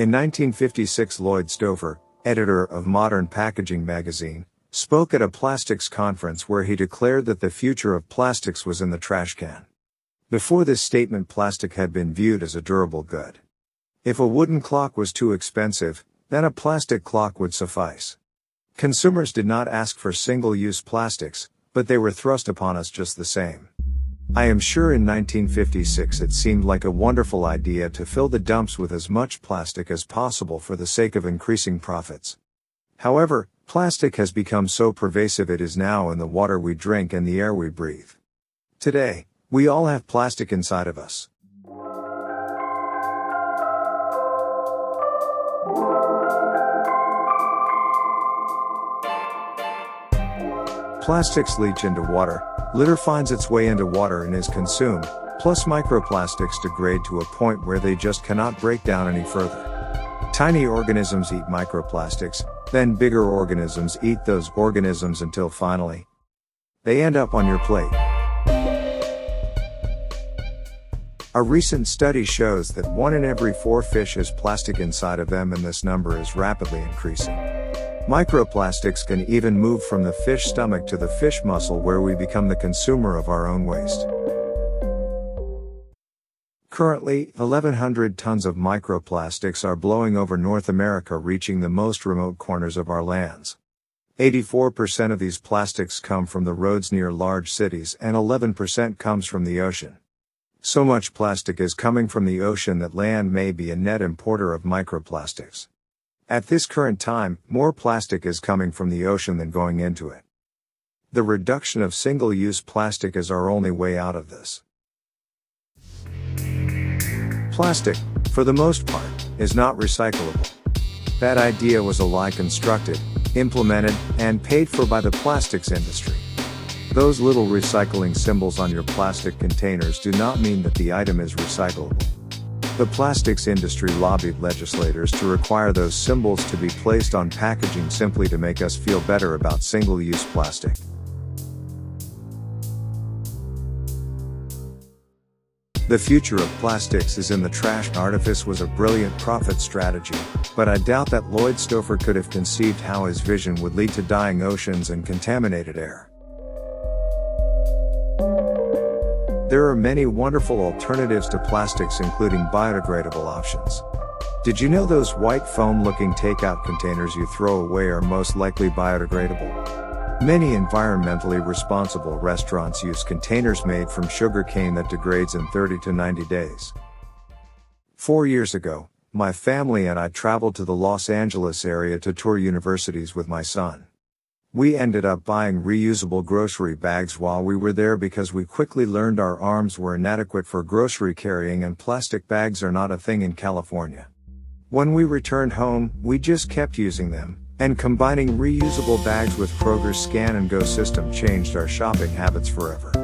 In 1956 Lloyd Stouffer, editor of Modern Packaging magazine, spoke at a plastics conference where he declared that the future of plastics was in the trash can. Before this statement plastic had been viewed as a durable good. If a wooden clock was too expensive, then a plastic clock would suffice. Consumers did not ask for single-use plastics, but they were thrust upon us just the same. I am sure in 1956 it seemed like a wonderful idea to fill the dumps with as much plastic as possible for the sake of increasing profits. However, plastic has become so pervasive it is now in the water we drink and the air we breathe. Today, we all have plastic inside of us. Plastics leach into water, litter finds its way into water and is consumed, plus microplastics degrade to a point where they just cannot break down any further. Tiny organisms eat microplastics, then bigger organisms eat those organisms until finally they end up on your plate. A recent study shows that one in every four fish has plastic inside of them and this number is rapidly increasing. Microplastics can even move from the fish stomach to the fish muscle where we become the consumer of our own waste. Currently, 1100 tons of microplastics are blowing over North America reaching the most remote corners of our lands. 84% of these plastics come from the roads near large cities and 11% comes from the ocean. So much plastic is coming from the ocean that land may be a net importer of microplastics. At this current time, more plastic is coming from the ocean than going into it. The reduction of single-use plastic is our only way out of this. Plastic, for the most part, is not recyclable. That idea was a lie constructed, implemented, and paid for by the plastics industry. Those little recycling symbols on your plastic containers do not mean that the item is recyclable. The plastics industry lobbied legislators to require those symbols to be placed on packaging simply to make us feel better about single-use plastic. The future of plastics is in the trash. Artifice was a brilliant profit strategy, but I doubt that Lloyd Stouffer could have conceived how his vision would lead to dying oceans and contaminated air. There are many wonderful alternatives to plastics including biodegradable options. Did you know those white foam looking takeout containers you throw away are most likely biodegradable? Many environmentally responsible restaurants use containers made from sugar cane that degrades in 30 to 90 days. Four years ago, my family and I traveled to the Los Angeles area to tour universities with my son. We ended up buying reusable grocery bags while we were there because we quickly learned our arms were inadequate for grocery carrying and plastic bags are not a thing in California. When we returned home, we just kept using them, and combining reusable bags with Kroger's scan and go system changed our shopping habits forever.